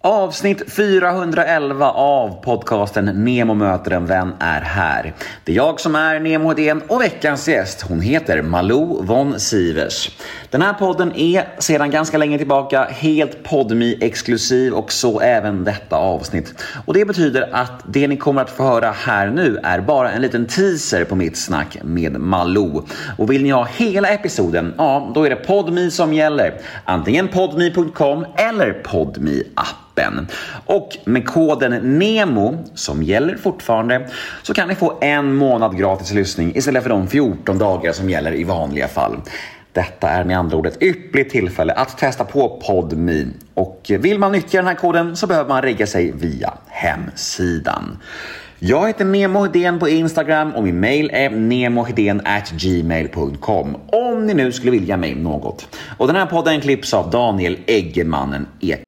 Avsnitt 411 av podcasten Nemo möter en vän är här. Det är jag som är Nemo Hedén och veckans gäst hon heter Malou von Sivers. Den här podden är sedan ganska länge tillbaka helt podmi exklusiv och så även detta avsnitt. Och det betyder att det ni kommer att få höra här nu är bara en liten teaser på mitt snack med Malou. Och vill ni ha hela episoden, ja då är det podmi som gäller. Antingen podmi.com eller podmi app appen. Och med koden NEMO, som gäller fortfarande, så kan ni få en månad gratis lyssning istället för de 14 dagar som gäller i vanliga fall. Detta är med andra ord ett ypperligt tillfälle att testa på PodMe. Och vill man nyttja den här koden så behöver man regga sig via hemsidan. Jag heter Nemo Hedén på Instagram och min mail är gmail.com om ni nu skulle vilja mig något. Och den här podden klipps av Daniel Eggemannen Ek.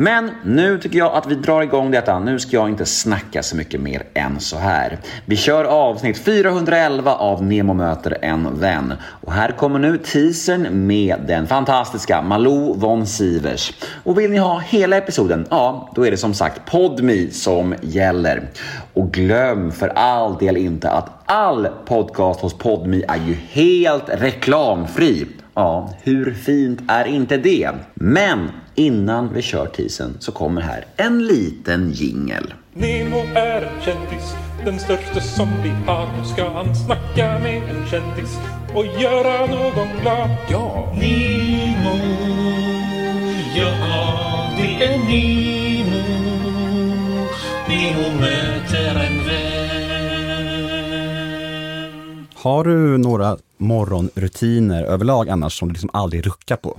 Men nu tycker jag att vi drar igång detta. Nu ska jag inte snacka så mycket mer än så här. Vi kör avsnitt 411 av Nemo möter en vän. Och här kommer nu teasern med den fantastiska Malou von Sivers. Och vill ni ha hela episoden? Ja, då är det som sagt Podmi som gäller. Och glöm för all del inte att all podcast hos Podmi är ju helt reklamfri. Ja, hur fint är inte det? Men innan vi kör tisen så kommer här en liten jingel. Nemo är en kändis, den största som vi har. Nu ska han snacka med en kändis och göra någon glad. Ja! Nemo, ja det är Nemo. Nemo möter en vän. Har du några morgonrutiner överlag annars som du liksom aldrig ruckar på?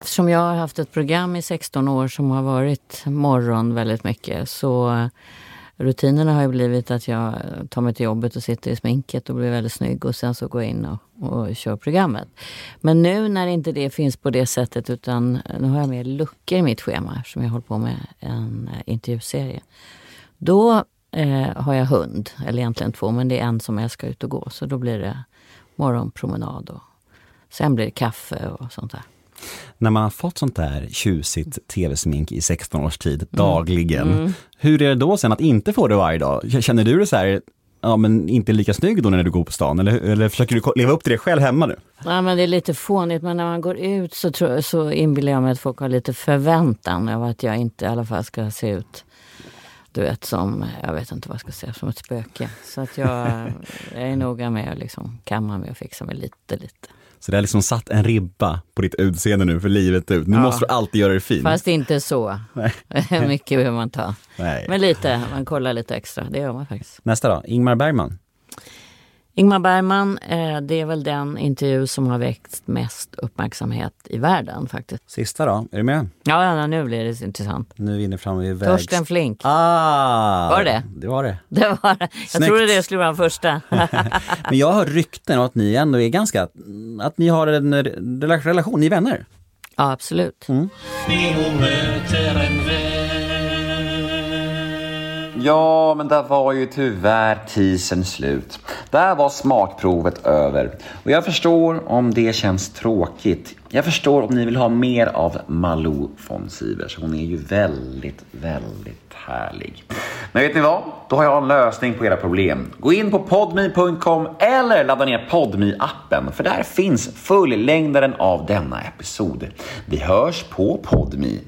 Eftersom jag har haft ett program i 16 år som har varit morgon väldigt mycket så rutinerna har ju blivit att jag tar mig till jobbet och sitter i sminket och blir väldigt snygg och sen så går jag in och, och kör programmet. Men nu när inte det finns på det sättet utan nu har jag mer luckor i mitt schema som jag håller på med en eh, intervjuserie. Då eh, har jag hund, eller egentligen två, men det är en som jag ska ut och gå. Så då blir det morgonpromenad och sen blir det kaffe och sånt där. När man har fått sånt där tjusigt tv-smink i 16 års tid, dagligen, Mm. hur är det då sen att inte få det varje dag? Känner du dig så här, ja men inte lika snygg då när du går på stan? Eller, eller försöker du leva upp till det själv hemma nu? Ja, men det är lite fånigt, men när man går ut så, tror, så inbillar jag mig att folk har lite förväntan av att jag inte i alla fall ska se ut du vet som, jag vet inte vad jag ska säga, som ett spöke. Så att jag, jag är noga med att liksom kamma mig och fixa mig lite, lite. Så det har liksom satt en ribba på ditt utseende nu för livet ut. Nu Ja. måste du alltid göra det fin. Fast inte så. Nej. Mycket behöver man ta. Nej. Men lite, man kollar lite extra, det gör man faktiskt. Nästa då, Ingmar Bergman. Ingmar Bergman, eh, det är väl den intervju som har väckt mest uppmärksamhet i världen faktiskt. Sista då, är du med? Ja, ja nu blir det intressant. Nu är vi inne framme vid vägs... Torsten Flink. Ah! Var det? Det var det. Det var, jag Snyggt. trodde det skulle vara den första. Men jag har rykten om att ni ändå är ganska, att ni har en rela- relation, ni är vänner. ja, absolut. Ja, men där var ju tyvärr tisen slut. Där var smakprovet över. Och jag förstår om det känns tråkigt. Jag förstår om ni vill ha mer av Malou von Sivers. Hon är ju väldigt, väldigt härlig. Men vet ni vad? Då har jag en lösning på era problem. Gå in på podme.com eller ladda ner podme appen för där finns fullängdaren av denna episod. Vi hörs på podme.